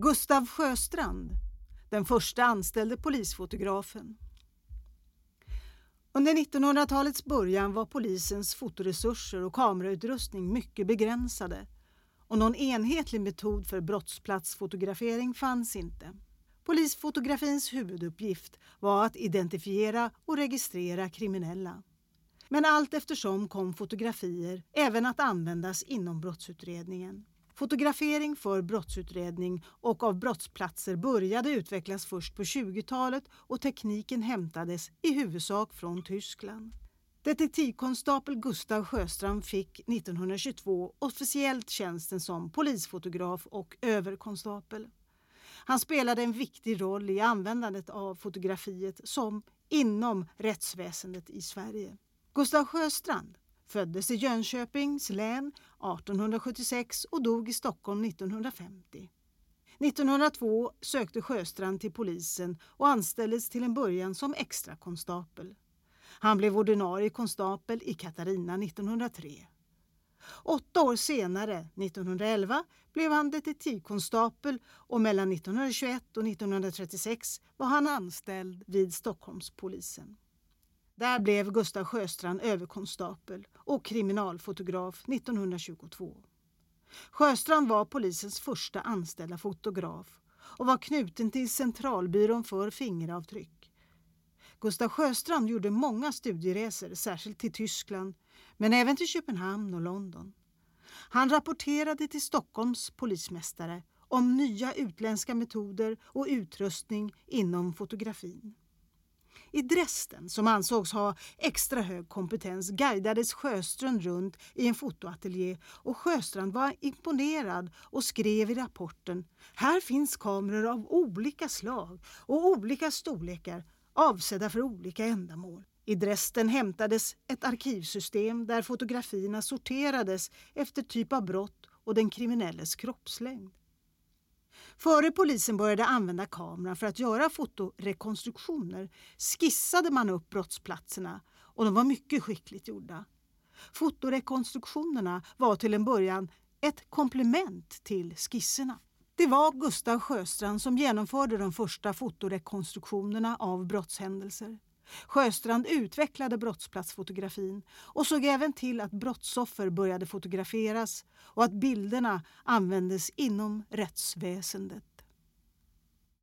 Gustav Sjöstrand, den första anställde polisfotografen. Under 1900-talets början var polisens fotoresurser och kamerautrustning mycket begränsade och någon enhetlig metod för brottsplatsfotografering fanns inte. Polisfotografins huvuduppgift var att identifiera och registrera kriminella. Men allt eftersom kom fotografier även att användas inom brottsutredningen. Fotografering för brottsutredning och av brottsplatser började utvecklas först på 20-talet och tekniken hämtades i huvudsak från Tyskland. Detektivkonstapel Gustav Sjöstrand fick 1922 officiellt tjänsten som polisfotograf och överkonstapel. Han spelade en viktig roll i användandet av fotografiet som inom rättsväsendet i Sverige. Gustav Sjöstrand föddes i Jönköpings län 1876 och dog i Stockholm 1950. 1902 sökte Sjöstrand till polisen och anställdes till en början som extrakonstapel. Han blev ordinarie konstapel i Katarina 1903. Åtta år senare, 1911, blev han detektivkonstapel och mellan 1921 och 1936 var han anställd vid Stockholmspolisen. Där blev Gustav Sjöstrand överkonstapel och kriminalfotograf 1922. Sjöstrand var polisens första anställda fotograf och var knuten till Centralbyrån för fingeravtryck. Gustav Sjöstrand gjorde många studieresor, särskilt till Tyskland, men även till Köpenhamn och London. Han rapporterade till Stockholms polismästare om nya utländska metoder och utrustning inom fotografin. I Dresden, som ansågs ha extra hög kompetens, guidades Sjöstrand runt i en fotoateljé och Sjöstrand var imponerad och skrev i rapporten Här finns kameror av olika slag och olika storlekar avsedda för olika ändamål. I Dresden hämtades ett arkivsystem där fotografierna sorterades efter typ av brott och den kriminelles kroppslängd. Före polisen började använda kameran för att göra fotorekonstruktioner skissade man upp brottsplatserna och de var mycket skickligt gjorda. Fotorekonstruktionerna var till en början ett komplement till skisserna. Det var Gustav Sjöstrand som genomförde de första fotorekonstruktionerna av brottshändelser. Sjöstrand utvecklade brottsplatsfotografin och såg även till att brottsoffer började fotograferas och att bilderna användes inom rättsväsendet.